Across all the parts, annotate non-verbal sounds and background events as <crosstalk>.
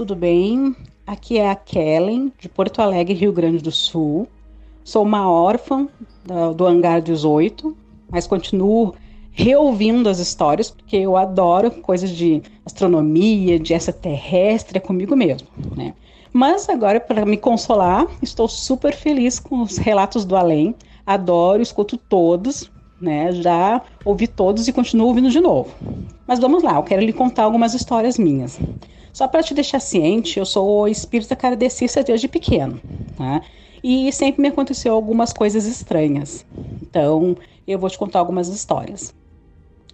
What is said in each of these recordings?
Tudo bem? Aqui é a Kellen, de Porto Alegre, Rio Grande do Sul. Sou uma órfã do Hangar 18, mas continuo reouvindo as histórias, porque eu adoro coisas de astronomia, de extraterrestre, é comigo mesmo, né? Mas agora, para me consolar, estou super feliz com os relatos do além. Adoro, escuto todos, né? Já ouvi todos e continuo ouvindo de novo. Mas vamos lá, eu quero lhe contar algumas histórias minhas. Só para te deixar ciente, eu sou espírita kardecista desde pequeno, tá? E sempre me aconteceu algumas coisas estranhas. Então, eu vou te contar algumas histórias.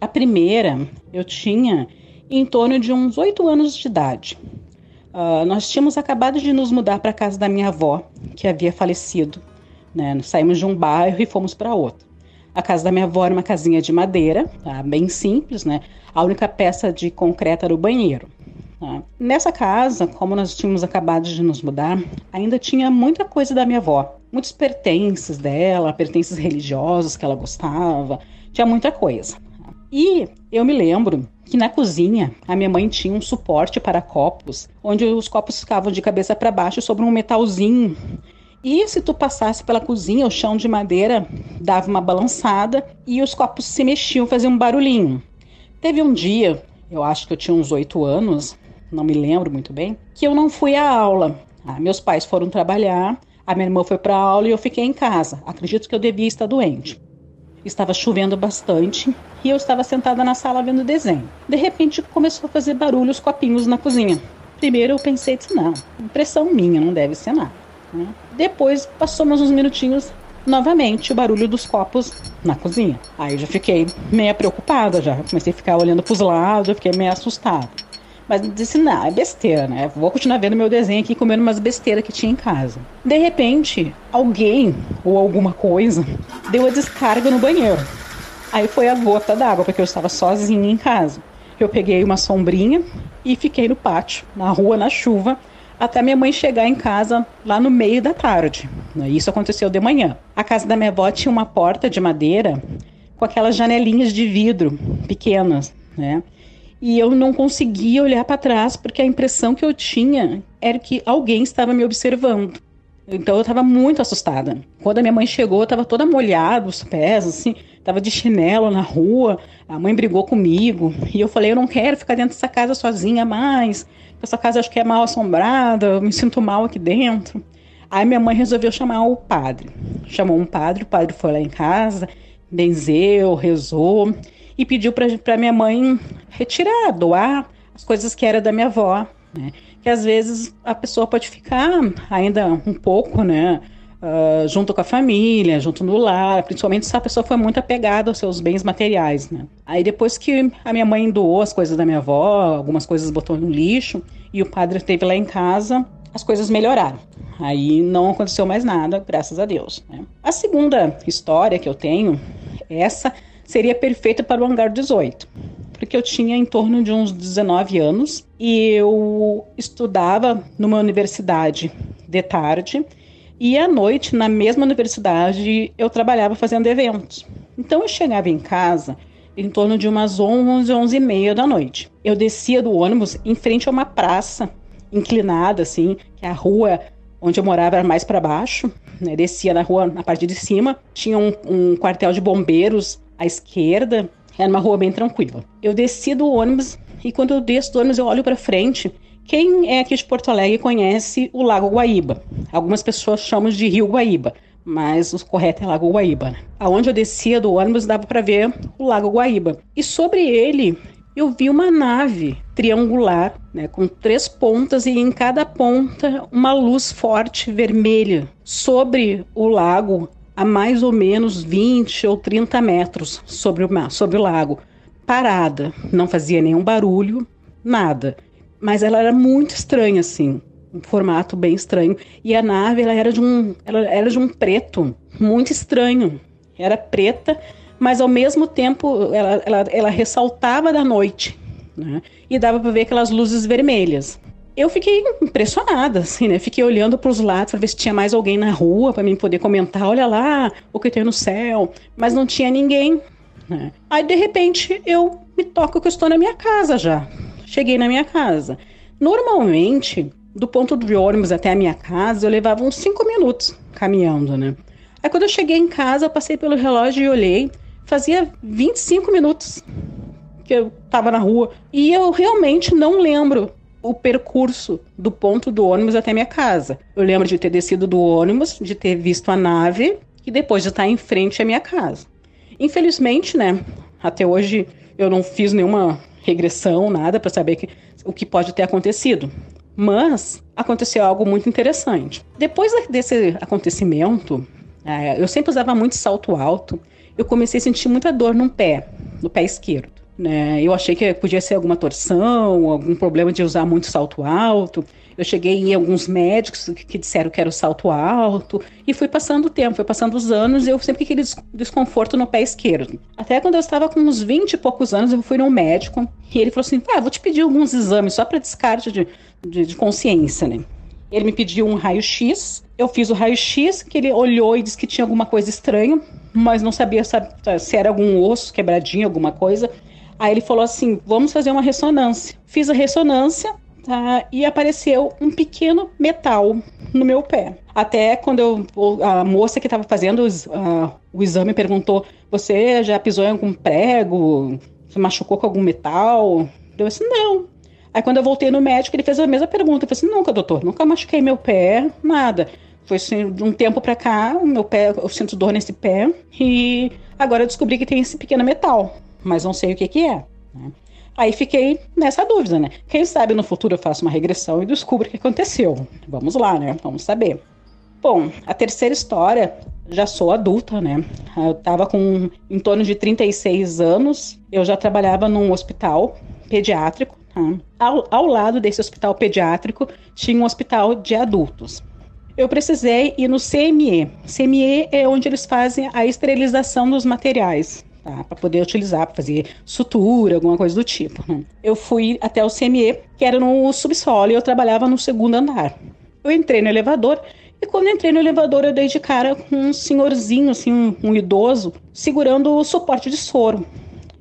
A primeira, eu tinha em torno de uns oito anos de idade. Ah, nós tínhamos acabado de nos mudar para a casa da minha avó, que havia falecido. Né? Nós saímos de um bairro e fomos para outro. A casa da minha avó era uma casinha de madeira, tá? bem simples, né? A única peça de concreto era o banheiro. Tá? Nessa casa, como nós tínhamos acabado de nos mudar, ainda tinha muita coisa da minha avó. Muitos pertences dela, pertences religiosos que ela gostava, tinha muita coisa. E eu me lembro que na cozinha a minha mãe tinha um suporte para copos, onde os copos ficavam de cabeça para baixo sobre um metalzinho. E se tu passasse pela cozinha, o chão de madeira dava uma balançada e os copos se mexiam, faziam um barulhinho. Teve um dia, eu acho que eu tinha uns oito anos, não me lembro muito bem, que eu não fui à aula. Ah, meus pais foram trabalhar, a minha irmã foi para a aula e eu fiquei em casa. Acredito que eu devia estar doente. Estava chovendo bastante e eu estava sentada na sala vendo desenho. De repente começou a fazer barulho os copinhos na cozinha. Primeiro eu pensei, disse, não, impressão minha, não deve ser nada. né? Depois passou mais uns minutinhos, novamente o barulho dos copos na cozinha. Aí eu já fiquei meio preocupada, já comecei a ficar olhando para os lados, eu fiquei meio assustada. Mas disse, não, é besteira, né? Vou continuar vendo meu desenho aqui, comendo umas besteiras que tinha em casa. De repente, alguém ou alguma coisa deu a descarga no banheiro. Aí foi a gota d'água, porque eu estava sozinha em casa. Eu peguei uma sombrinha e fiquei no pátio, na rua, na chuva, até minha mãe chegar em casa lá no meio da tarde. Isso aconteceu de manhã. A casa da minha avó tinha uma porta de madeira com aquelas janelinhas de vidro pequenas, né? E eu não conseguia olhar para trás porque a impressão que eu tinha era que alguém estava me observando. Então eu estava muito assustada. Quando a minha mãe chegou, eu estava toda molhada, os pés, assim, estava de chinelo na rua. A mãe brigou comigo e eu falei: eu não quero ficar dentro dessa casa sozinha mais. Essa casa acho que é mal assombrada, eu me sinto mal aqui dentro. Aí minha mãe resolveu chamar o padre. Chamou um padre, o padre foi lá em casa, benzeu, rezou e pediu para minha mãe retirar, doar as coisas que era da minha avó, né? Que às vezes a pessoa pode ficar ainda um pouco, né? Uh, junto com a família, junto no lar, principalmente se a pessoa foi muito apegada aos seus bens materiais, né? Aí depois que a minha mãe doou as coisas da minha avó, algumas coisas botou no lixo e o padre esteve lá em casa, as coisas melhoraram. Aí não aconteceu mais nada, graças a Deus. Né? A segunda história que eu tenho, essa seria perfeita para o hangar 18, porque eu tinha em torno de uns 19 anos e eu estudava numa universidade de tarde e à noite, na mesma universidade, eu trabalhava fazendo eventos. Então eu chegava em casa em torno de umas 11, 11 e meia da noite. Eu descia do ônibus em frente a uma praça inclinada, assim, que a rua onde eu morava era mais para baixo, né? Descia na rua, na parte de cima, tinha um, um quartel de bombeiros à esquerda, era uma rua bem tranquila. Eu desci do ônibus e quando eu desço do ônibus eu olho para frente Quem é aqui de Porto Alegre conhece o Lago Guaíba. Algumas pessoas chamam de Rio Guaíba, mas o correto é Lago Guaíba. Né? Aonde eu descia do ônibus dava para ver o Lago Guaíba. E sobre ele eu vi uma nave triangular, né, com três pontas e em cada ponta uma luz forte vermelha sobre o lago a mais ou menos 20 ou 30 metros sobre o, mar, sobre o lago, parada, não fazia nenhum barulho, nada. Mas ela era muito estranha, assim, um formato bem estranho. E a nave ela era de um, ela era de um preto muito estranho. Era preta, mas ao mesmo tempo ela, ela, ela ressaltava da noite, né? E dava para ver aquelas luzes vermelhas eu fiquei impressionada, assim, né? Fiquei olhando para os lados para ver se tinha mais alguém na rua para mim poder comentar, olha lá o que tem no céu, mas não tinha ninguém. Né? Aí de repente eu me toco que eu estou na minha casa já. Cheguei na minha casa. Normalmente, do ponto de ônibus até a minha casa, eu levava uns 5 minutos caminhando, né? Aí quando eu cheguei em casa, eu passei pelo relógio e olhei, fazia 25 minutos que eu estava na rua. E eu realmente não lembro o percurso do ponto do ônibus até minha casa. Eu lembro de ter descido do ônibus, de ter visto a nave e depois de estar em frente à minha casa. Infelizmente, né, até hoje eu não fiz nenhuma regressão, nada para saber que, o que pode ter acontecido. Mas aconteceu algo muito interessante. Depois desse acontecimento, é, eu sempre usava muito salto alto. Eu comecei a sentir muita dor no pé, no pé esquerdo. Né? Eu achei que podia ser alguma torção, algum problema de usar muito salto alto. Eu cheguei em alguns médicos que disseram que era o salto alto e fui passando o tempo, foi passando os anos e eu sempre aquele desconforto no pé esquerdo. Até quando eu estava com uns 20 e poucos anos, eu fui num médico e ele falou assim: ah, vou te pedir alguns exames só para descarte de, de, de consciência, né? Ele me pediu um raio-x, eu fiz o raio-x, que ele olhou e disse que tinha alguma coisa estranha, mas não sabia se era algum osso quebradinho, alguma coisa. Aí ele falou assim: vamos fazer uma ressonância. Fiz a ressonância tá, e apareceu um pequeno metal no meu pé. Até quando eu, a moça que estava fazendo os, uh, o exame perguntou: você já pisou em algum prego? Se machucou com algum metal? Eu disse: não. Aí quando eu voltei no médico, ele fez a mesma pergunta. Eu falei assim: nunca, doutor, nunca machuquei meu pé, nada. Foi assim, de um tempo para cá, o meu pé, eu sinto dor nesse pé e agora eu descobri que tem esse pequeno metal mas não sei o que, que é. Né? Aí fiquei nessa dúvida, né? Quem sabe no futuro eu faço uma regressão e descubro o que aconteceu. Vamos lá, né? Vamos saber. Bom, a terceira história, já sou adulta, né? Eu estava com em torno de 36 anos, eu já trabalhava num hospital pediátrico. Tá? Ao, ao lado desse hospital pediátrico tinha um hospital de adultos. Eu precisei ir no CME. CME é onde eles fazem a esterilização dos materiais tá? Para poder utilizar, para fazer sutura, alguma coisa do tipo. Né? Eu fui até o CME, que era no subsolo, e eu trabalhava no segundo andar. Eu entrei no elevador e quando entrei no elevador, eu dei de cara com um senhorzinho, assim, um, um idoso, segurando o suporte de soro.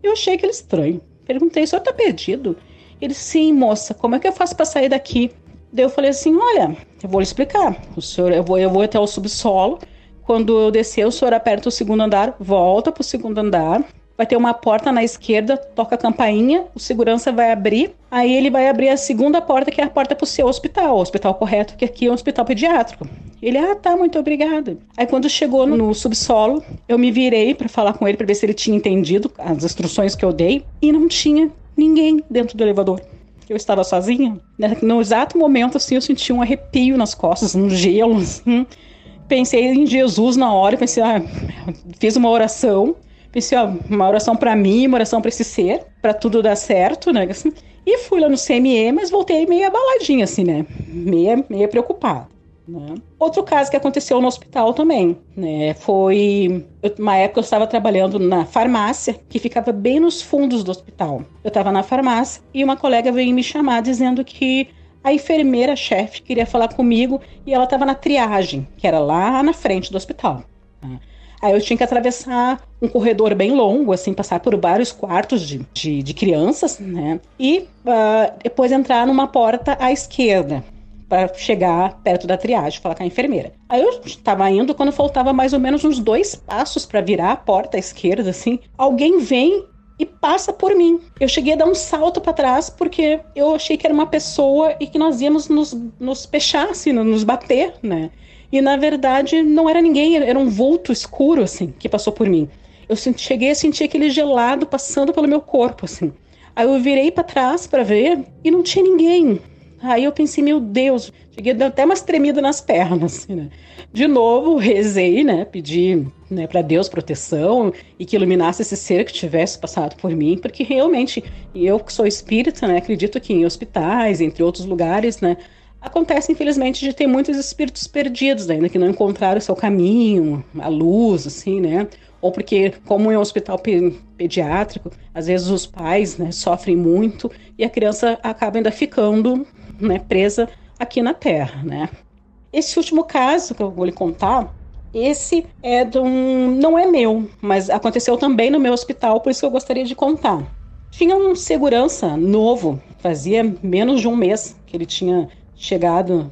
Eu achei aquele estranho. Perguntei, o senhor tá perdido? Ele, sim, moça, como é que eu faço para sair daqui? Daí eu falei assim, olha, eu vou lhe explicar. O senhor, eu vou, eu vou até o subsolo, quando eu descer, o senhor aperta o segundo andar, volta para o segundo andar. Vai ter uma porta na esquerda, toca a campainha, o segurança vai abrir. Aí ele vai abrir a segunda porta, que é a porta para o seu hospital, o hospital correto, que aqui é um hospital pediátrico. Ele, ah, tá, muito obrigada. Aí quando chegou no subsolo, eu me virei para falar com ele para ver se ele tinha entendido as instruções que eu dei e não tinha ninguém dentro do elevador. Eu estava sozinha. Né? No exato momento, assim, eu senti um arrepio nas costas, um gelo, assim pensei em Jesus na hora, pensei, ah, fiz uma oração, pensei, ó, uma oração para mim, uma oração para esse ser, para tudo dar certo, né? Assim, e fui lá no CME, mas voltei meio abaladinha, assim, né? Meia, meia preocupada. Né? Outro caso que aconteceu no hospital também, né? Foi uma época eu estava trabalhando na farmácia que ficava bem nos fundos do hospital. Eu estava na farmácia e uma colega veio me chamar dizendo que a enfermeira-chefe queria falar comigo e ela estava na triagem, que era lá na frente do hospital. Aí eu tinha que atravessar um corredor bem longo, assim, passar por vários quartos de, de, de crianças, né? E uh, depois entrar numa porta à esquerda para chegar perto da triagem, falar com a enfermeira. Aí eu estava indo quando faltava mais ou menos uns dois passos para virar a porta à esquerda, assim. Alguém vem e passa por mim. Eu cheguei a dar um salto para trás porque eu achei que era uma pessoa e que nós íamos nos, nos pechar, assim, nos bater, né? E na verdade não era ninguém, era um vulto escuro, assim, que passou por mim. Eu cheguei a sentir aquele gelado passando pelo meu corpo, assim. Aí eu virei para trás para ver e não tinha ninguém. Aí eu pensei, meu Deus, cheguei até umas tremidas nas pernas, assim, né? De novo, rezei, né? Pedi né, para Deus proteção e que iluminasse esse ser que tivesse passado por mim, porque realmente, eu que sou espírita, né? Acredito que em hospitais, entre outros lugares, né? Acontece, infelizmente, de ter muitos espíritos perdidos ainda, que não encontraram o seu caminho, a luz, assim, né? Ou porque, como em um hospital pe pediátrico, às vezes os pais né, sofrem muito e a criança acaba ainda ficando né, presa aqui na Terra, né? Esse último caso que eu vou lhe contar, esse é de um, não é meu, mas aconteceu também no meu hospital, por isso que eu gostaria de contar. Tinha um segurança novo, fazia menos de um mês que ele tinha chegado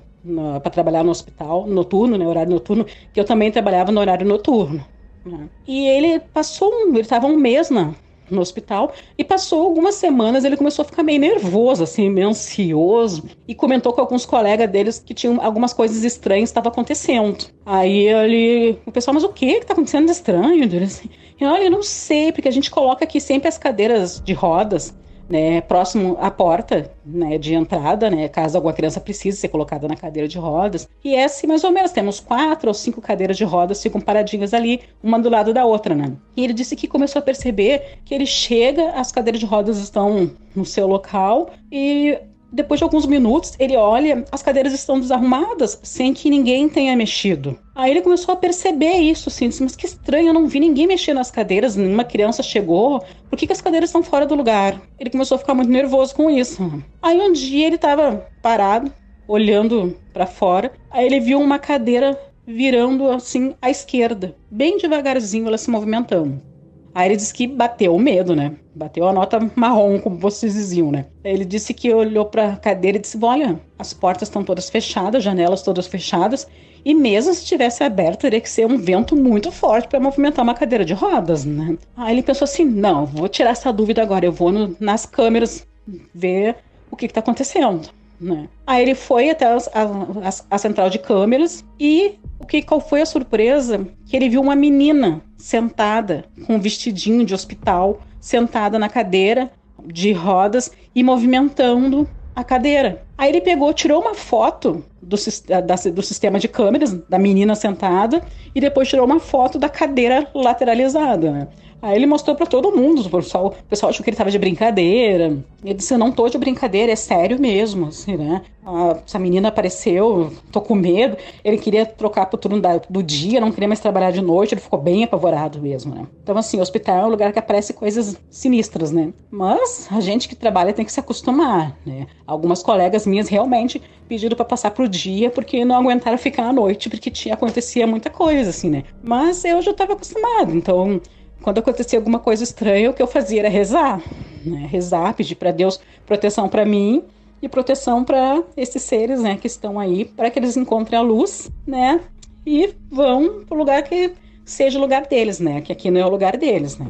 para trabalhar no hospital noturno, né, horário noturno, que eu também trabalhava no horário noturno. Né? E ele passou, ele estava um mês na, no hospital e passou algumas semanas ele começou a ficar meio nervoso, assim, meio ansioso e comentou com alguns colegas deles que tinham algumas coisas estranhas estavam acontecendo. Aí ele, o pessoal, mas o que que tá acontecendo de estranho? Ele assim, olha, eu não sei, porque a gente coloca aqui sempre as cadeiras de rodas né, próximo à porta né, de entrada, né, caso alguma criança precise ser colocada na cadeira de rodas. E é assim, mais ou menos, temos quatro ou cinco cadeiras de rodas, ficam paradinhas ali, uma do lado da outra, né? E ele disse que começou a perceber que ele chega, as cadeiras de rodas estão no seu local e depois de alguns minutos, ele olha, as cadeiras estão desarrumadas, sem que ninguém tenha mexido. Aí ele começou a perceber isso, assim, disse, mas que estranho, eu não vi ninguém mexer nas cadeiras, nenhuma criança chegou, por que, que as cadeiras estão fora do lugar? Ele começou a ficar muito nervoso com isso. Aí um dia ele estava parado, olhando para fora, aí ele viu uma cadeira virando assim à esquerda, bem devagarzinho ela se movimentando. Aí ele disse que bateu o medo, né? Bateu a nota marrom, como vocês diziam, né? Ele disse que olhou para a cadeira e disse: Olha, as portas estão todas fechadas, janelas todas fechadas, e mesmo se tivesse aberto, teria que ser um vento muito forte para movimentar uma cadeira de rodas, né? Aí ele pensou assim: Não, vou tirar essa dúvida agora, eu vou no, nas câmeras ver o que está acontecendo. Né? Aí ele foi até a, a, a, central de câmeras e o que qual foi a surpresa? Que ele viu uma menina sentada com um vestidinho de hospital, sentada na cadeira de rodas e movimentando a cadeira. Aí ele pegou, tirou uma foto do, da, do sistema de câmeras da menina sentada e depois tirou uma foto da cadeira lateralizada. Né? Aí ele mostrou para todo mundo, o pessoal, o pessoal achou que ele tava de brincadeira. Ele disse: Não tô de brincadeira, é sério mesmo, assim, né? Ah, essa menina apareceu, tô com medo. Ele queria trocar pro turno da, do dia, não queria mais trabalhar de noite, ele ficou bem apavorado mesmo, né? Então, assim, o hospital é um lugar que aparece coisas sinistras, né? Mas a gente que trabalha tem que se acostumar, né? Algumas colegas minhas realmente pediram para passar pro dia porque não aguentaram ficar à noite, porque tinha, acontecia muita coisa, assim, né? Mas eu já tava acostumado, então quando acontecia alguma coisa estranha, o que eu fazia era rezar, né? rezar, pedir para Deus proteção para mim e proteção para esses seres, né, que estão aí, para que eles encontrem a luz, né, e vão para o lugar que seja o lugar deles, né, que aqui não é o lugar deles, né.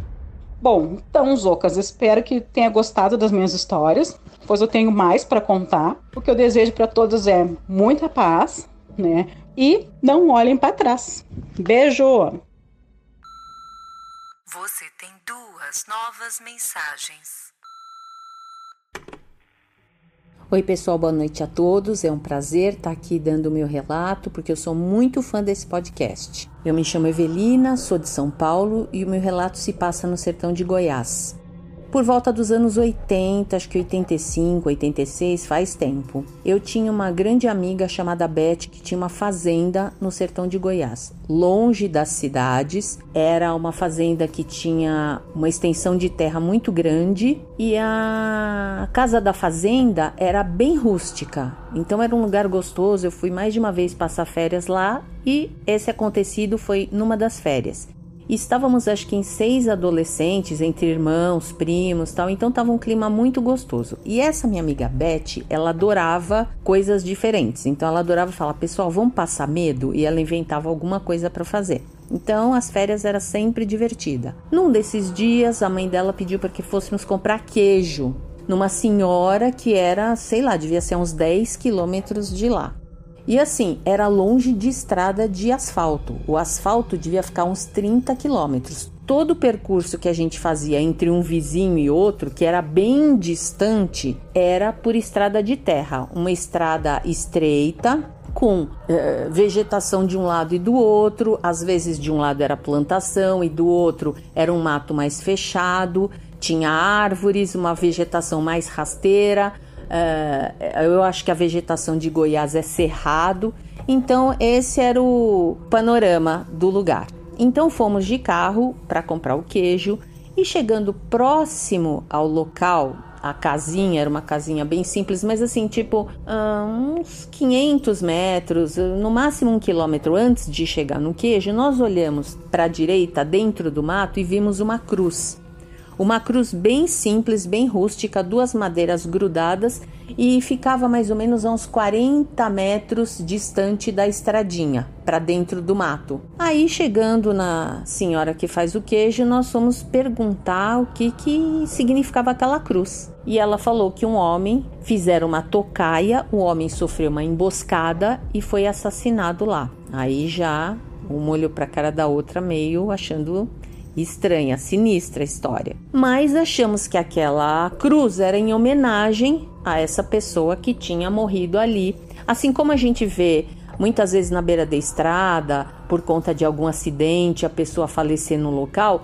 Bom, então, Zocas, espero que tenha gostado das minhas histórias, pois eu tenho mais para contar. O que eu desejo para todos é muita paz, né, e não olhem para trás. Beijo! Você tem duas novas mensagens. Oi, pessoal, boa noite a todos. É um prazer estar aqui dando o meu relato, porque eu sou muito fã desse podcast. Eu me chamo Evelina, sou de São Paulo e o meu relato se passa no sertão de Goiás por volta dos anos 80, acho que 85, 86, faz tempo. Eu tinha uma grande amiga chamada Beth que tinha uma fazenda no sertão de Goiás, longe das cidades. Era uma fazenda que tinha uma extensão de terra muito grande e a casa da fazenda era bem rústica. Então era um lugar gostoso. Eu fui mais de uma vez passar férias lá e esse acontecido foi numa das férias. Estávamos, acho que, em seis adolescentes, entre irmãos, primos tal. Então estava um clima muito gostoso. E essa minha amiga Beth, ela adorava coisas diferentes. Então ela adorava falar, pessoal, vamos passar medo? E ela inventava alguma coisa para fazer. Então as férias era sempre divertida. Num desses dias, a mãe dela pediu para que fôssemos comprar queijo numa senhora que era, sei lá, devia ser uns 10 quilômetros de lá. E assim, era longe de estrada de asfalto. O asfalto devia ficar uns 30 quilômetros. Todo o percurso que a gente fazia entre um vizinho e outro, que era bem distante, era por estrada de terra. Uma estrada estreita, com eh, vegetação de um lado e do outro, às vezes de um lado era plantação e do outro era um mato mais fechado, tinha árvores, uma vegetação mais rasteira. Uh, eu acho que a vegetação de Goiás é cerrado. Então, esse era o panorama do lugar. Então, fomos de carro para comprar o queijo e chegando próximo ao local a casinha era uma casinha bem simples, mas assim, tipo, uh, uns 500 metros, no máximo um quilômetro antes de chegar no queijo, nós olhamos para a direita, dentro do mato, e vimos uma cruz. Uma cruz bem simples, bem rústica, duas madeiras grudadas e ficava mais ou menos a uns 40 metros distante da estradinha, para dentro do mato. Aí, chegando na senhora que faz o queijo, nós fomos perguntar o que, que significava aquela cruz. E ela falou que um homem fizeram uma tocaia, o homem sofreu uma emboscada e foi assassinado lá. Aí já um olhou para a cara da outra, meio achando Estranha, sinistra história. Mas achamos que aquela cruz era em homenagem a essa pessoa que tinha morrido ali. Assim como a gente vê muitas vezes na beira da estrada, por conta de algum acidente, a pessoa falecer no local,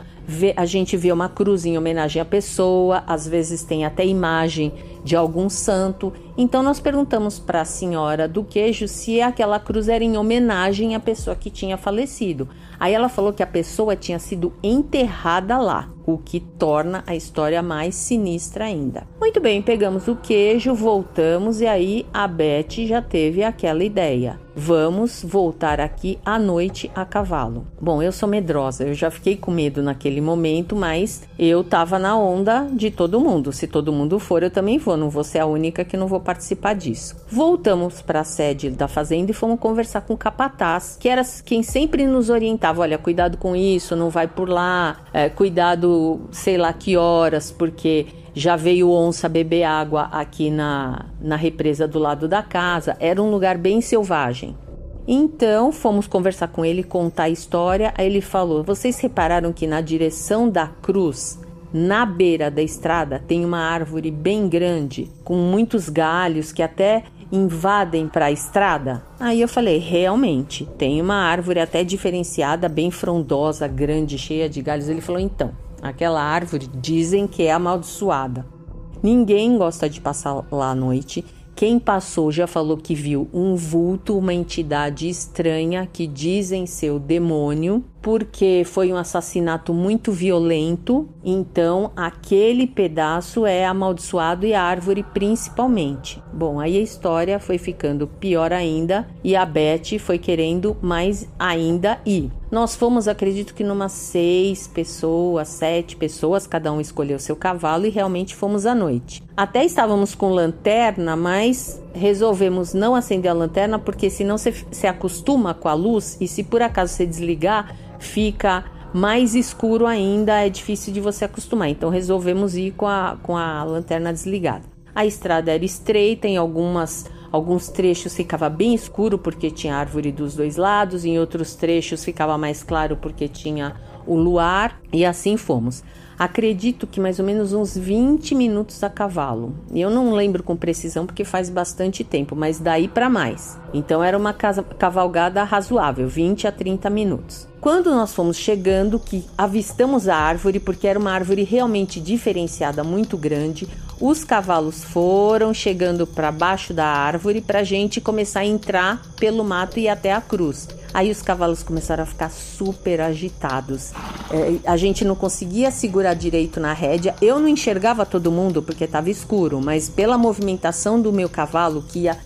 a gente vê uma cruz em homenagem à pessoa, às vezes tem até imagem de algum santo. Então nós perguntamos para a senhora do queijo se aquela cruz era em homenagem à pessoa que tinha falecido. Aí ela falou que a pessoa tinha sido enterrada lá, o que torna a história mais sinistra ainda. Muito bem, pegamos o queijo, voltamos e aí a Beth já teve aquela ideia. Vamos voltar aqui à noite a cavalo. Bom, eu sou medrosa, eu já fiquei com medo naquele momento, mas eu tava na onda de todo mundo. Se todo mundo for, eu também vou, não vou ser a única que não vou participar disso. Voltamos para a sede da fazenda e fomos conversar com o capataz, que era quem sempre nos orientava: olha, cuidado com isso, não vai por lá, é, cuidado, sei lá que horas, porque já veio onça beber água aqui na, na represa do lado da casa. Era um lugar bem selvagem. Então fomos conversar com ele, contar a história. Aí ele falou: Vocês repararam que na direção da cruz, na beira da estrada, tem uma árvore bem grande, com muitos galhos que até invadem para a estrada? Aí eu falei: Realmente, tem uma árvore até diferenciada, bem frondosa, grande, cheia de galhos. Ele falou: Então. Aquela árvore dizem que é amaldiçoada. Ninguém gosta de passar lá à noite. Quem passou já falou que viu um vulto, uma entidade estranha que dizem ser o demônio porque foi um assassinato muito violento, então aquele pedaço é amaldiçoado e a árvore principalmente. Bom, aí a história foi ficando pior ainda e a Beth foi querendo mais ainda ir. Nós fomos, acredito que numa seis pessoas, sete pessoas, cada um escolheu seu cavalo e realmente fomos à noite. Até estávamos com lanterna, mas resolvemos não acender a lanterna porque senão você se acostuma com a luz e se por acaso você desligar, fica mais escuro ainda, é difícil de você acostumar. Então resolvemos ir com a, com a lanterna desligada. A estrada era estreita, em algumas alguns trechos ficava bem escuro porque tinha árvore dos dois lados, em outros trechos ficava mais claro porque tinha o luar, e assim fomos. Acredito que mais ou menos uns 20 minutos a cavalo. Eu não lembro com precisão porque faz bastante tempo, mas daí para mais. Então era uma cavalgada razoável, 20 a 30 minutos. Quando nós fomos chegando, que avistamos a árvore, porque era uma árvore realmente diferenciada, muito grande, os cavalos foram chegando para baixo da árvore para a gente começar a entrar pelo mato e até a cruz. Aí os cavalos começaram a ficar super agitados. É, a gente não conseguia segurar direito na rédea. Eu não enxergava todo mundo porque estava escuro, mas pela movimentação do meu cavalo que ia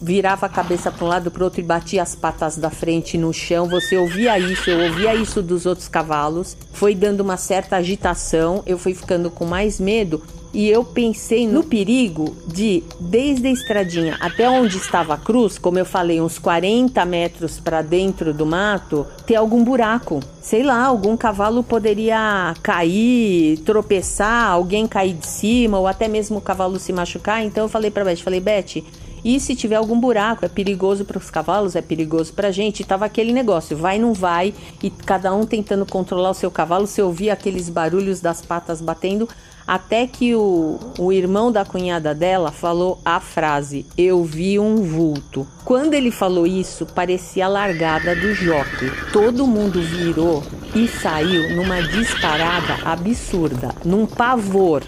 virava a cabeça para um lado para o outro e batia as patas da frente no chão. Você ouvia isso, eu ouvia isso dos outros cavalos. Foi dando uma certa agitação, eu fui ficando com mais medo e eu pensei no perigo de, desde a estradinha até onde estava a cruz, como eu falei, uns 40 metros para dentro do mato, ter algum buraco. Sei lá, algum cavalo poderia cair, tropeçar, alguém cair de cima, ou até mesmo o cavalo se machucar. Então eu falei para Beth, falei, Beth, e se tiver algum buraco, é perigoso para os cavalos, é perigoso para a gente. E tava aquele negócio, vai não vai, e cada um tentando controlar o seu cavalo. Você ouvia aqueles barulhos das patas batendo, até que o, o irmão da cunhada dela falou a frase: Eu vi um vulto. Quando ele falou isso, parecia a largada do jockey. Todo mundo virou e saiu numa disparada absurda, num pavor.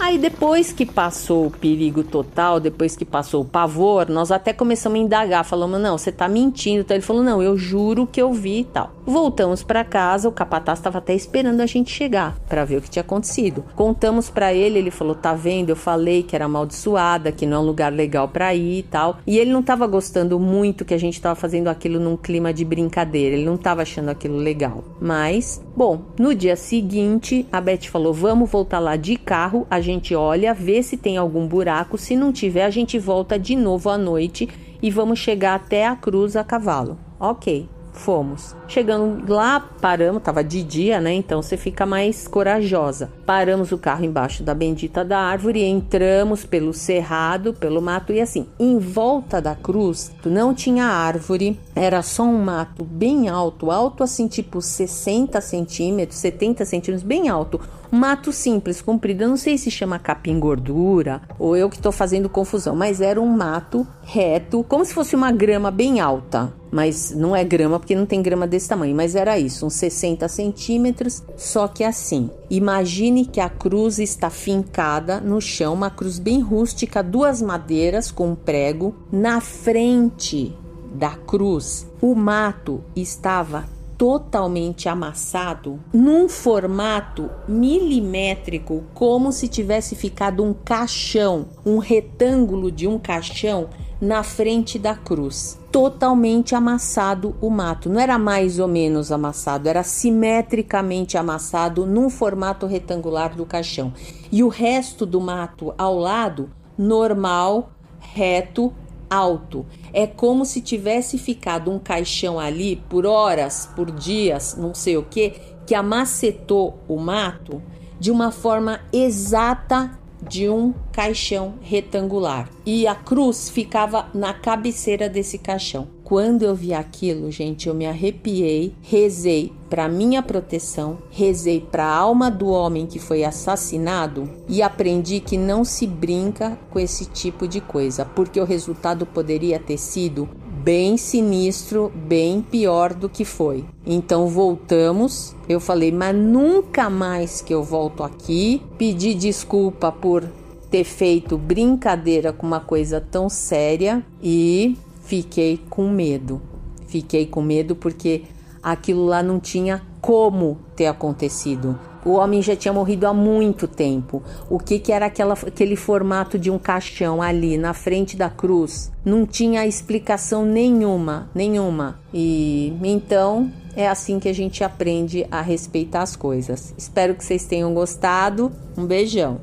Aí depois que passou o perigo total, depois que passou o pavor, nós até começamos a indagar, falamos: "Não, você tá mentindo". Então ele falou: "Não, eu juro que eu vi e tal". Voltamos para casa, o capataz estava até esperando a gente chegar para ver o que tinha acontecido. Contamos para ele, ele falou: "Tá vendo? Eu falei que era amaldiçoada, que não é um lugar legal para ir e tal". E ele não estava gostando muito que a gente estava fazendo aquilo num clima de brincadeira. Ele não estava achando aquilo legal. Mas, bom, no dia seguinte, a Beth falou: "Vamos voltar lá de carro". A gente olha, vê se tem algum buraco. Se não tiver, a gente volta de novo à noite e vamos chegar até a cruz a cavalo. Ok, fomos. Chegando lá, paramos, tava de dia, né? Então você fica mais corajosa. Paramos o carro embaixo da bendita da árvore, entramos pelo cerrado, pelo mato e assim, em volta da cruz não tinha árvore, era só um mato bem alto, alto assim, tipo 60 centímetros, 70 centímetros, bem alto mato simples, comprido. Eu não sei se chama capim gordura ou eu que estou fazendo confusão, mas era um mato reto, como se fosse uma grama bem alta. Mas não é grama porque não tem grama desse tamanho, mas era isso, uns 60 centímetros. Só que assim, imagine que a cruz está fincada no chão, uma cruz bem rústica, duas madeiras com um prego. Na frente da cruz, o mato estava totalmente amassado num formato milimétrico, como se tivesse ficado um caixão, um retângulo de um caixão na frente da cruz. Totalmente amassado o mato. Não era mais ou menos amassado, era simetricamente amassado num formato retangular do caixão. E o resto do mato ao lado, normal, reto, alto. É como se tivesse ficado um caixão ali por horas, por dias, não sei o que, que amacetou o mato de uma forma exata de um caixão retangular. E a cruz ficava na cabeceira desse caixão. Quando eu vi aquilo, gente, eu me arrepiei, rezei para minha proteção, rezei para a alma do homem que foi assassinado e aprendi que não se brinca com esse tipo de coisa, porque o resultado poderia ter sido bem sinistro, bem pior do que foi. Então voltamos. Eu falei, mas nunca mais que eu volto aqui. Pedi desculpa por ter feito brincadeira com uma coisa tão séria e fiquei com medo. Fiquei com medo porque aquilo lá não tinha como ter acontecido. O homem já tinha morrido há muito tempo. O que, que era aquela, aquele formato de um caixão ali na frente da cruz? Não tinha explicação nenhuma, nenhuma. E então é assim que a gente aprende a respeitar as coisas. Espero que vocês tenham gostado. Um beijão.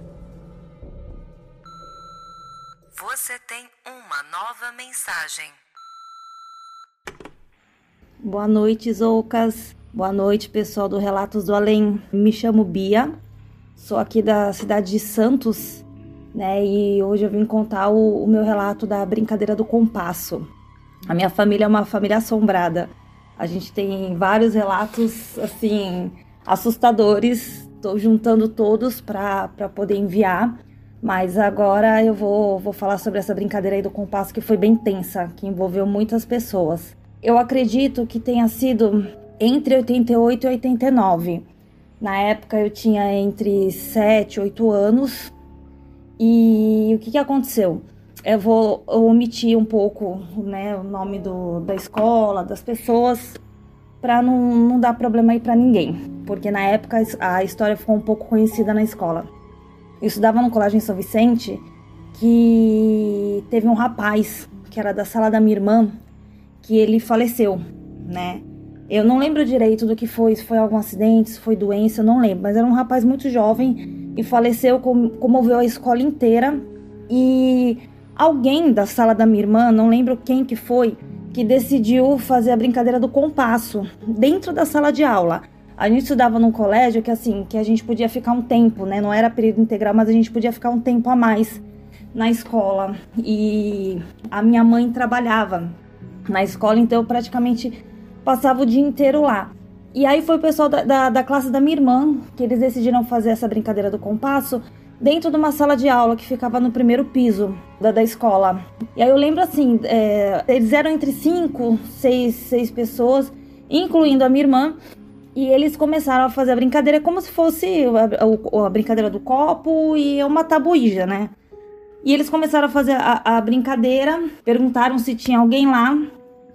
Você tem uma nova mensagem. Boa noite, Zoucas. Boa noite, pessoal do Relatos do Além. Me chamo Bia, sou aqui da cidade de Santos, né? E hoje eu vim contar o, o meu relato da brincadeira do compasso. A minha família é uma família assombrada. A gente tem vários relatos, assim, assustadores. Estou juntando todos para poder enviar. Mas agora eu vou, vou falar sobre essa brincadeira aí do compasso que foi bem tensa, que envolveu muitas pessoas. Eu acredito que tenha sido entre 88 e 89. Na época eu tinha entre 7 e 8 anos. E o que, que aconteceu? Eu vou omitir um pouco né, o nome do, da escola, das pessoas, para não, não dar problema aí para ninguém. Porque na época a história ficou um pouco conhecida na escola. Eu estudava no colégio em São Vicente que teve um rapaz que era da sala da minha irmã, que ele faleceu, né? Eu não lembro direito do que foi, se foi algum acidente, se foi doença, eu não lembro. Mas era um rapaz muito jovem e faleceu, comoveu a escola inteira. E alguém da sala da minha irmã, não lembro quem que foi, que decidiu fazer a brincadeira do compasso dentro da sala de aula. A gente estudava num colégio que assim, que a gente podia ficar um tempo, né? Não era período integral, mas a gente podia ficar um tempo a mais na escola. E a minha mãe trabalhava na escola, então eu praticamente passava o dia inteiro lá. E aí foi o pessoal da, da, da classe da minha irmã que eles decidiram fazer essa brincadeira do compasso dentro de uma sala de aula que ficava no primeiro piso da, da escola. E aí eu lembro assim, é, eles eram entre cinco, seis, seis pessoas, incluindo a minha irmã, e eles começaram a fazer a brincadeira como se fosse a, a, a brincadeira do copo e uma tabuíja, né? E eles começaram a fazer a, a brincadeira, perguntaram se tinha alguém lá,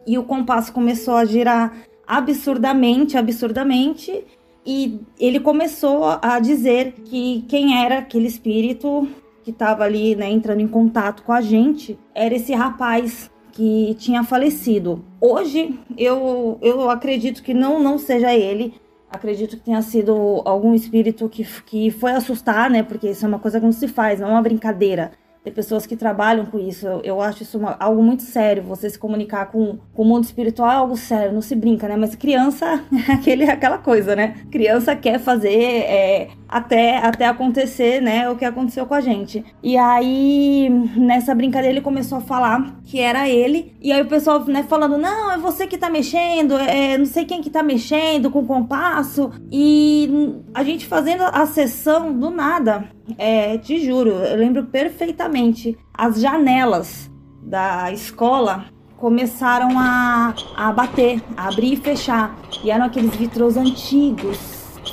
e o compasso começou a girar absurdamente, absurdamente, e ele começou a dizer que quem era aquele espírito que estava ali, né, entrando em contato com a gente, era esse rapaz que tinha falecido. Hoje eu, eu acredito que não, não seja ele. Acredito que tenha sido algum espírito que, que foi assustar, né? Porque isso é uma coisa que não se faz, não é uma brincadeira. Tem pessoas que trabalham com isso. Eu, eu acho isso uma, algo muito sério. Você se comunicar com, com o mundo espiritual é algo sério, não se brinca, né? Mas criança é <laughs> aquele, aquela coisa, né? Criança quer fazer é, até, até acontecer, né? O que aconteceu com a gente. E aí, nessa brincadeira, ele começou a falar que era ele. E aí o pessoal, né, falando: não, é você que tá mexendo, é não sei quem que tá mexendo com o compasso. E a gente fazendo a sessão do nada. É, te juro, eu lembro perfeitamente. As janelas da escola começaram a, a bater, a abrir e fechar. E eram aqueles vitrôs antigos,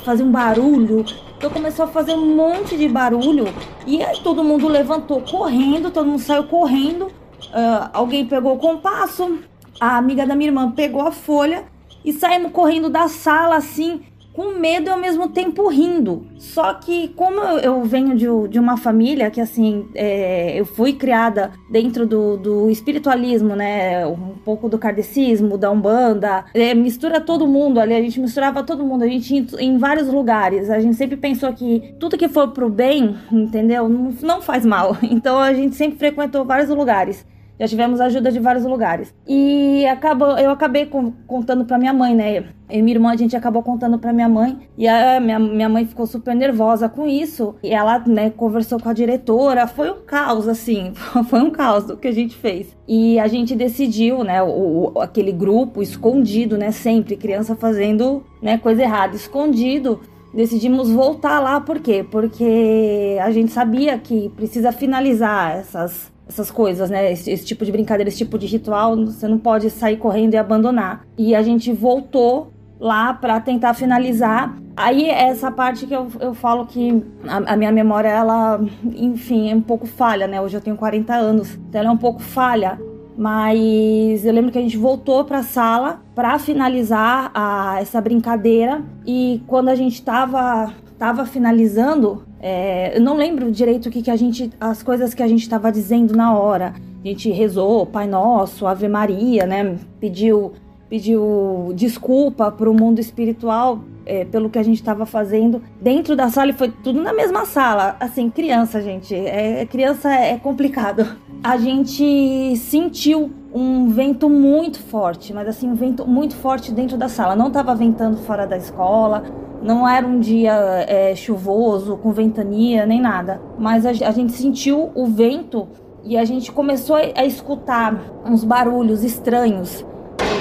faziam um barulho. Então começou a fazer um monte de barulho. E aí todo mundo levantou correndo, todo mundo saiu correndo. Uh, alguém pegou o compasso, a amiga da minha irmã pegou a folha e saímos correndo da sala assim com medo e ao mesmo tempo rindo. Só que, como eu venho de, de uma família que, assim, é, eu fui criada dentro do, do, espiritualismo, né? Um pouco do kardecismo, da Umbanda, é, mistura todo mundo ali, a gente misturava todo mundo, a gente ia em vários lugares. A gente sempre pensou que tudo que for pro bem, entendeu? Não, não faz mal. <laughs> Então a gente sempre frequentou vários lugares. Já tivemos ajuda de vários lugares. E acabou, eu acabei contando para minha mãe, né? E minha irmã, a gente acabou contando para minha mãe. E a minha, minha mãe ficou super nervosa com isso. E ela, né, conversou com a diretora. Foi um caos, assim. <laughs> Foi um caos do que a gente fez. E a gente decidiu, né, o, o aquele grupo escondido, né? Sempre criança fazendo, né, coisa errada, escondido decidimos voltar lá, por quê? Porque a gente sabia que precisa finalizar essas essas coisas, né? Esse, esse, tipo de brincadeira, esse tipo de ritual, você não pode sair correndo e abandonar. E a gente voltou lá para tentar finalizar. Aí essa parte que eu, eu falo que a, a, minha memória, ela, enfim, é um pouco falha, né? Hoje eu tenho 40 anos, então ela é um pouco falha. Mas eu lembro que a gente voltou para a sala para finalizar a, essa brincadeira e quando a gente estava tava finalizando, é, eu não lembro direito o que, que a gente. as coisas que a gente estava dizendo na hora. A gente rezou Pai Nosso, Ave Maria, né? Pediu, pediu desculpa para o mundo espiritual é, pelo que a gente estava fazendo dentro da sala e foi tudo na mesma sala. Assim, criança, gente. É, criança é complicado. A gente sentiu um vento muito forte, mas assim, um vento muito forte dentro da sala. Não estava ventando fora da escola, não era um dia é, chuvoso, com ventania, nem nada. Mas a, a, gente sentiu o vento e a gente começou a escutar uns barulhos estranhos.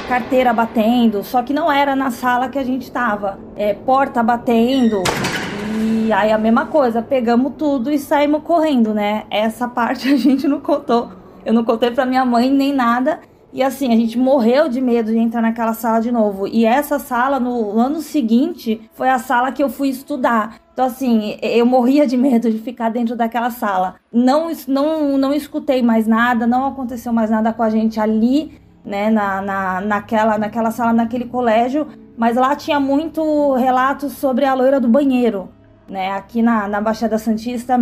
Carteira batendo, só que não era na sala que a gente estava. É, porta batendo. E aí a mesma coisa, pegamos tudo e saímos correndo, né? Essa parte a gente não contou. Eu não contei pra minha mãe nem nada. E assim, a gente morreu de medo de entrar naquela sala de novo. E essa sala, no ano seguinte, foi a sala que eu fui estudar. Então, assim, eu morria de medo de ficar dentro daquela sala. Não, não, não escutei mais nada, não aconteceu mais nada com a gente ali, né, na, na, naquela, naquela sala, naquele colégio. Mas lá tinha muito relato sobre a loira do banheiro, né? Aqui na, na Baixada Santista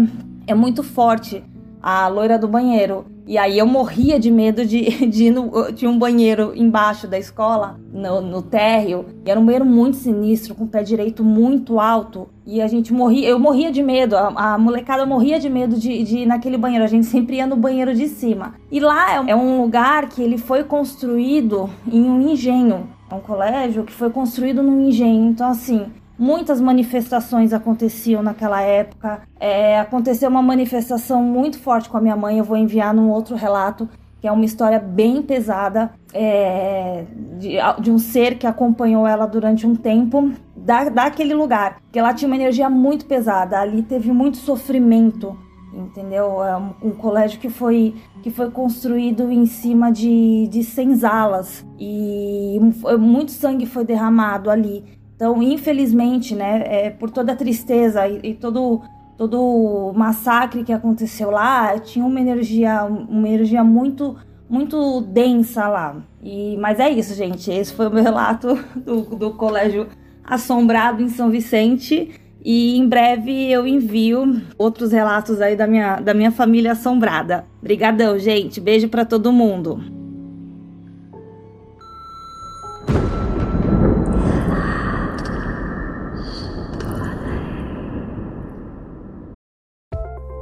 é muito forte a loira do banheiro. E aí eu morria de medo de, <laughs> de ir no. Tinha um banheiro embaixo da escola, no, no térreo, e era um banheiro muito sinistro, com o pé direito muito alto. E a gente morria, eu morria de medo, a, a molecada morria de medo de, de, ir naquele banheiro. A gente sempre ia no banheiro de cima. E lá é, é um lugar que ele foi construído em um engenho. É um colégio que foi construído num engenho. Então, assim, Muitas manifestações aconteciam naquela época. É, aconteceu uma manifestação muito forte com a minha mãe. Eu vou enviar num outro relato, que é uma história bem pesada é, de, de, um ser que acompanhou ela durante um tempo da, daquele lugar. Porque ela tinha uma energia muito pesada. Ali teve muito sofrimento, entendeu? É um, colégio que foi, que foi construído em cima de, de senzalas e muito sangue foi derramado ali. Então, infelizmente, né, é, por toda a tristeza e, e todo todo o massacre que aconteceu lá, tinha uma energia, uma energia muito muito densa lá. E mas é isso, gente. Esse foi o meu <laughs> relato do, do colégio assombrado em São Vicente. E em breve eu envio outros relatos aí da minha, da minha família assombrada. Obrigadão, gente. Beijo para todo mundo.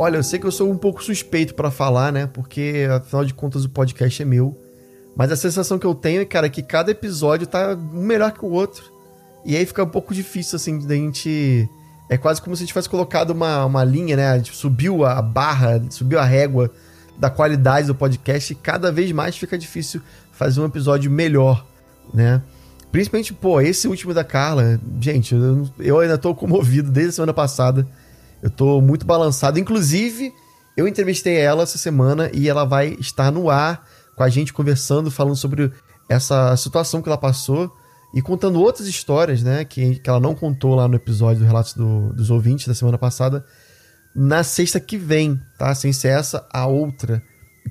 Olha, eu sei que eu sou um pouco suspeito para falar, né? Porque afinal de contas o podcast é meu. Mas a sensação que eu tenho é, cara, que cada episódio tá um melhor que o outro. E aí fica um pouco difícil, assim, da gente. É quase como se a gente tivesse colocado uma, uma linha, né? A gente subiu a barra, subiu a régua da qualidade do podcast e cada vez mais fica difícil fazer um episódio melhor, né? Principalmente, pô, esse último da Carla, gente, eu, eu ainda tô comovido desde a semana passada. Eu tô muito balançado. Inclusive, eu entrevistei ela essa semana e ela vai estar no ar com a gente conversando, falando sobre essa situação que ela passou e contando outras histórias, né? Que, que ela não contou lá no episódio do Relatos do, dos Ouvintes da semana passada. Na sexta que vem, tá? Sem ser essa, a outra.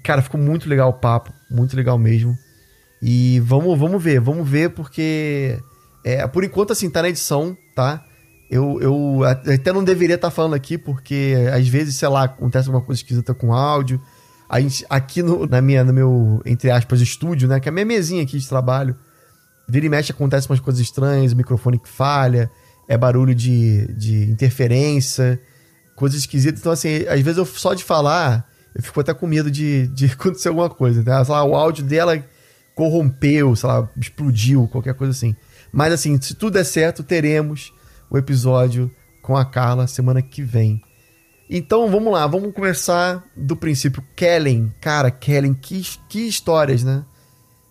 Cara, ficou muito legal o papo, muito legal mesmo. E vamos, vamos ver, vamos ver, porque é, por enquanto, assim, tá na edição, tá? Eu, eu até não deveria estar tá falando aqui, porque às vezes, sei lá, acontece alguma coisa esquisita com áudio. A gente, aqui no, na minha, no meu, entre aspas, estúdio, né? Que é a minha mesinha aqui de trabalho. Vira e mexe, acontece umas coisas estranhas, microfone que falha, é barulho de, de interferência, coisas esquisitas. Então, assim, às vezes eu só de falar, eu fico até com medo de, de <laughs> acontecer alguma coisa. Né? Sei lá, o áudio dela corrompeu, sei lá, explodiu, qualquer coisa assim. Mas assim, se tudo der certo, teremos o episódio com a Carla semana que vem. Então vamos lá, vamos começar do princípio. Kellen, cara, Kellen, que, que histórias, né?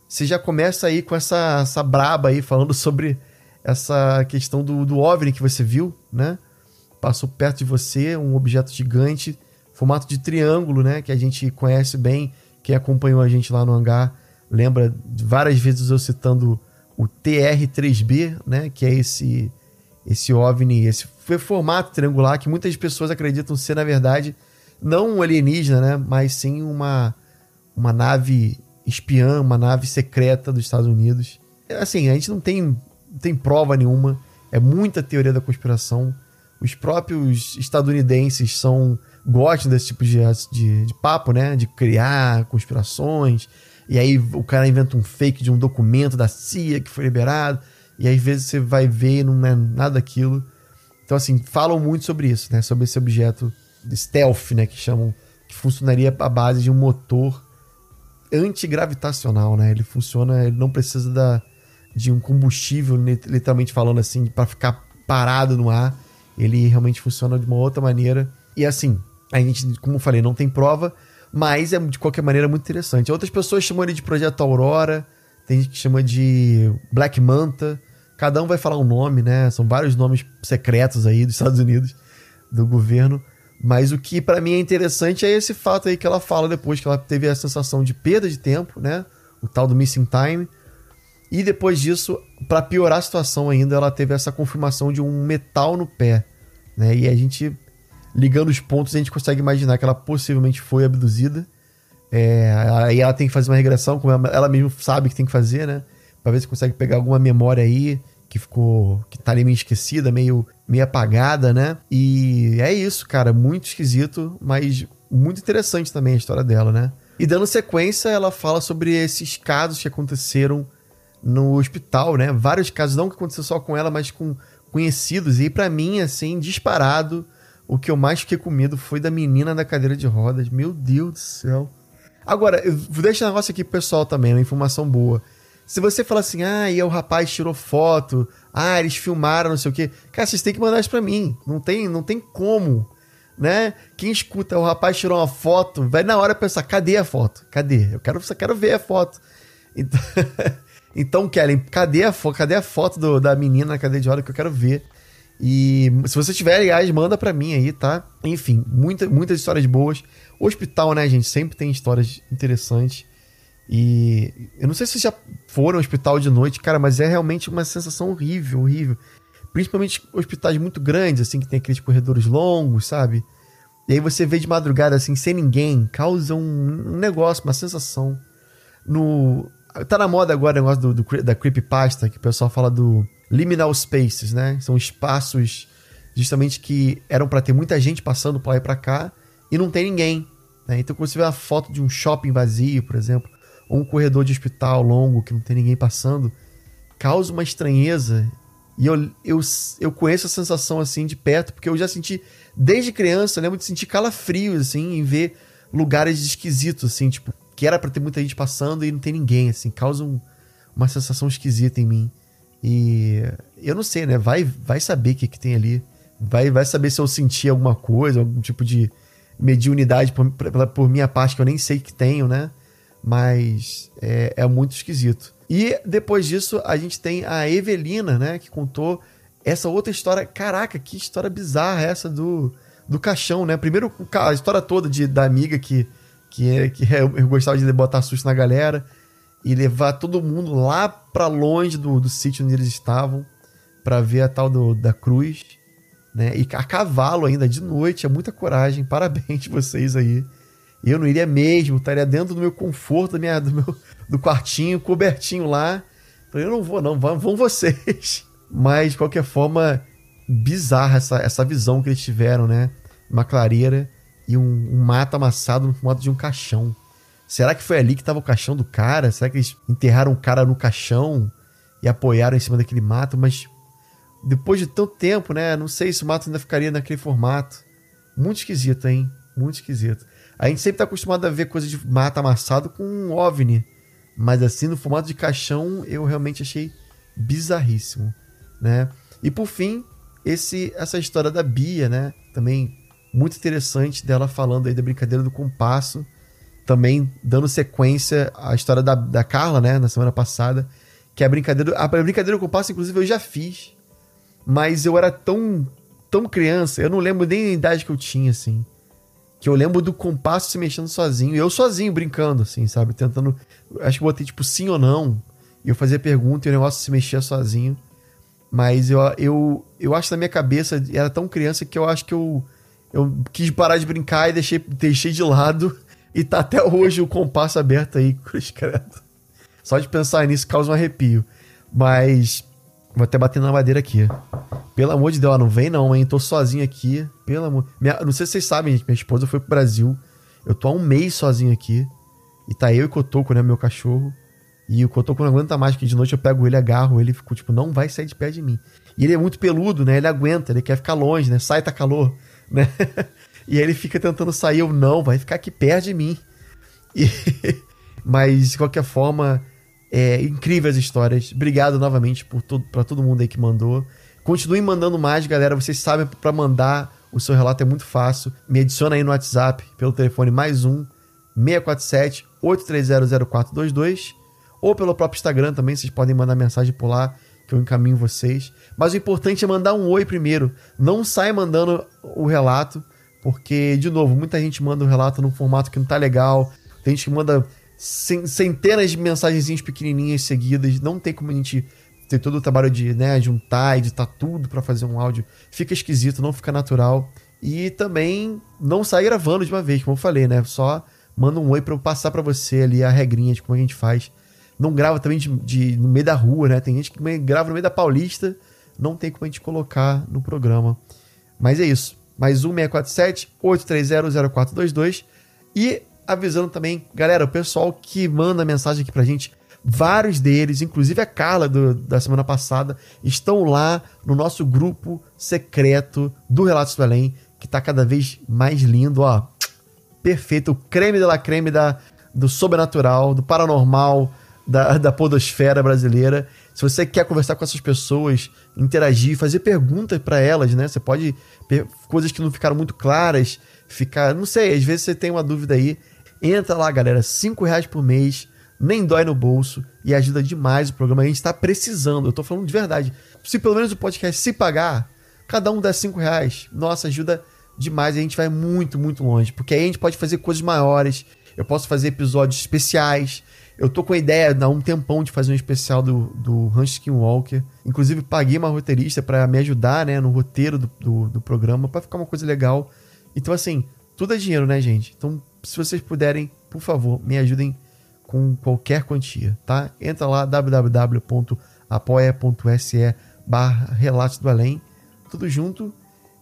Você já começa aí com essa, essa braba aí, falando sobre essa questão do, do OVNI que você viu, né? Passou perto de você um objeto gigante, formato de triângulo, né? Que a gente conhece bem, quem acompanhou a gente lá no hangar lembra várias vezes eu citando o TR-3B, né? Que é esse esse OVNI, esse formato triangular que muitas pessoas acreditam ser, na verdade, não um alienígena, né? Mas sim uma, uma nave espiã, uma nave secreta dos Estados Unidos. Assim, a gente não tem, não tem prova nenhuma, é muita teoria da conspiração. Os próprios estadunidenses são gostam desse tipo de, de, de papo, né? De criar conspirações. E aí o cara inventa um fake de um documento da CIA que foi liberado. E às vezes você vai ver e não é nada daquilo. Então, assim, falam muito sobre isso, né? Sobre esse objeto stealth, né? Que chamam. Que funcionaria à base de um motor antigravitacional, né? Ele funciona, ele não precisa da, de um combustível, literalmente falando assim, para ficar parado no ar. Ele realmente funciona de uma outra maneira. E assim, a gente, como eu falei, não tem prova, mas é de qualquer maneira muito interessante. Outras pessoas chamam ele de Projeto Aurora, tem gente que chama de Black Manta. Cada um vai falar um nome, né? São vários nomes secretos aí dos Estados Unidos, do governo. Mas o que para mim é interessante é esse fato aí que ela fala depois que ela teve a sensação de perda de tempo, né? O tal do missing time. E depois disso, para piorar a situação ainda, ela teve essa confirmação de um metal no pé, né? E a gente ligando os pontos, a gente consegue imaginar que ela possivelmente foi abduzida. É, aí ela tem que fazer uma regressão, como ela, ela mesma sabe que tem que fazer, né? Pra ver se consegue pegar alguma memória aí que ficou. que tá ali meio esquecida, meio, meio apagada, né? E é isso, cara. Muito esquisito, mas muito interessante também a história dela, né? E dando sequência, ela fala sobre esses casos que aconteceram no hospital, né? Vários casos, não que aconteceu só com ela, mas com conhecidos. E para mim, assim, disparado, o que eu mais fiquei com medo foi da menina da cadeira de rodas. Meu Deus do céu. Agora, eu vou deixar um negócio aqui pro pessoal também, uma informação boa. Se você falar assim, ah, e o rapaz tirou foto, ah, eles filmaram, não sei o quê. Cara, vocês têm que mandar isso pra mim. Não tem, não tem como, né? Quem escuta, o rapaz tirou uma foto, vai na hora pensar, cadê a foto? Cadê? Eu quero, eu quero ver a foto. <laughs> Então, então Kellen, cadê a, cadê a foto do, da menina na cadeia de roda que eu quero ver? E se você tiver, aliás, manda pra mim aí, tá? Enfim, muita, muitas histórias boas. O hospital, né, gente, sempre tem histórias interessantes. E eu não sei se já foram ao hospital de noite, cara, mas é realmente uma sensação horrível, horrível. Principalmente hospitais muito grandes, assim, que tem aqueles corredores longos, sabe? E aí você vê de madrugada, assim, sem ninguém, causa um, um negócio, uma sensação. No. Tá na moda agora o negócio do, do, da creepypasta, que o pessoal fala do liminal spaces, né? São espaços justamente que eram para ter muita gente passando para lá e pra cá e não tem ninguém. Né? Então, quando você vê uma foto de um shopping vazio, por exemplo, ou um corredor de hospital longo que não tem ninguém passando, causa uma estranheza. E eu, eu, eu conheço a sensação assim de perto, porque eu já senti, desde criança, eu lembro de sentir calafrios, assim, em ver lugares esquisitos, assim, tipo, que era para ter muita gente passando e não tem ninguém, assim, causa um, uma sensação esquisita em mim. E eu não sei, né? Vai, vai saber o que, que tem ali. Vai, vai saber se eu senti alguma coisa, algum tipo de mediunidade por, por, por minha parte que eu nem sei que tenho, né? Mas é, é muito esquisito. E depois disso, a gente tem a Evelina, né? Que contou essa outra história. Caraca, que história bizarra essa do, do caixão, né? Primeiro, a história toda de, da amiga que, que, é, que é, eu gostava de botar susto na galera e levar todo mundo lá para longe do, do sítio onde eles estavam para ver a tal do, da cruz, né? E a cavalo ainda de noite, é muita coragem. <laughs> Parabéns vocês aí. Eu não iria mesmo, estaria dentro do meu conforto, da minha, do meu do quartinho, cobertinho lá. eu não vou, não, vão, vão vocês. <laughs> Mas, de qualquer forma, bizarra essa, essa visão que eles tiveram, né? Uma clareira e um, um mato amassado no formato de um caixão. Será que foi ali que estava o caixão do cara? Será que eles enterraram o cara no caixão e apoiaram em cima daquele mato? Mas depois de tanto tempo, né? Não sei se o mato ainda ficaria naquele formato. Muito esquisito, hein? Muito esquisito. A gente sempre tá acostumado a ver coisa de mata amassado com um OVNI. Mas assim, no formato de caixão, eu realmente achei bizarríssimo, né? E por fim, esse essa história da Bia, né? Também muito interessante dela falando aí da brincadeira do compasso. Também dando sequência à história da, da Carla, né? Na semana passada. Que a brincadeira, a brincadeira do compasso, inclusive, eu já fiz. Mas eu era tão, tão criança, eu não lembro nem a idade que eu tinha, assim. Que eu lembro do compasso se mexendo sozinho. Eu sozinho brincando, assim, sabe? Tentando. Acho que botei tipo sim ou não. E eu fazia pergunta e o negócio se mexia sozinho. Mas eu, eu, eu acho na minha cabeça, era tão criança que eu acho que eu, eu quis parar de brincar e deixei, deixei de lado. E tá até hoje o compasso aberto aí, <laughs> cruz credo. Só de pensar nisso causa um arrepio. Mas Vou até bater na madeira aqui. Pelo amor de Deus, não vem não, hein? Tô sozinho aqui. Pelo amor. Minha, não sei se vocês sabem, gente. Minha esposa foi pro Brasil. Eu tô há um mês sozinho aqui. E tá eu e o Cotoco, né? Meu cachorro. E o Cotoco não aguenta mais, porque de noite eu pego ele, agarro ele ficou tipo, não vai sair de pé de mim. E ele é muito peludo, né? Ele aguenta, ele quer ficar longe, né? Sai, tá calor, né? <laughs> e aí ele fica tentando sair, eu não, vai ficar aqui perto de mim. E... <laughs> Mas, de qualquer forma, é, incríveis histórias. Obrigado novamente por todo, pra todo mundo aí que mandou. Continuem mandando mais, galera. Vocês sabem, para mandar o seu relato é muito fácil. Me adiciona aí no WhatsApp pelo telefone mais um 647 8300422 ou pelo próprio Instagram também. Vocês podem mandar mensagem por lá que eu encaminho vocês. Mas o importante é mandar um oi primeiro. Não sai mandando o relato, Porque, de novo, muita gente manda um relato num formato que não tá legal. Tem gente que manda centenas de mensagenzinhas pequenininhas seguidas. Não tem como a gente ter todo o trabalho de né, juntar, editar tudo para fazer um áudio. Fica esquisito, não fica natural. E também não sai gravando de uma vez, como eu falei, né? Só manda um oi para eu passar para você ali a regrinha de como a gente faz. Não grava também de, de, no meio da rua, né? Tem gente que grava no meio da Paulista, não tem como a gente colocar no programa. Mas é isso. Mais um 647 830 0422 e avisando também, galera, o pessoal que manda mensagem aqui pra gente, vários deles, inclusive a Carla do, da semana passada, estão lá no nosso grupo secreto do Relatos do Além, que tá cada vez mais lindo, ó. Perfeito, o creme de la creme da, do sobrenatural, do paranormal, da, da podosfera brasileira. Se você quer conversar com essas pessoas, interagir, fazer perguntas para elas, né? Você pode coisas que não ficaram muito claras, ficar, não sei, às vezes você tem uma dúvida aí, entra lá, galera, cinco reais por mês, nem dói no bolso e ajuda demais o programa. A gente está precisando, eu tô falando de verdade. Se pelo menos o podcast se pagar, cada um dá cinco reais, nossa, ajuda demais. A gente vai muito, muito longe, porque aí a gente pode fazer coisas maiores. Eu posso fazer episódios especiais. Eu tô com a ideia há um tempão de fazer um especial do, do Ranch Skinwalker. Inclusive, paguei uma roteirista para me ajudar, né, no roteiro do, do, do programa, para ficar uma coisa legal. Então, assim, tudo é dinheiro, né, gente? Então, se vocês puderem, por favor, me ajudem com qualquer quantia, tá? Entra lá, www.apoia.se barra Relatos do Além, tudo junto.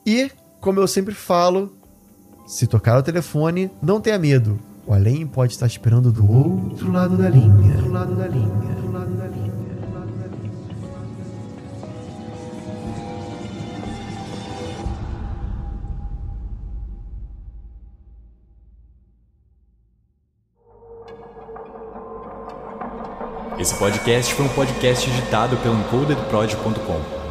E, como eu sempre falo, se tocar o telefone, não tenha medo o além pode estar esperando do outro lado da linha. Do lado da linha. Esse podcast foi um podcast editado pelo encodedprod.com.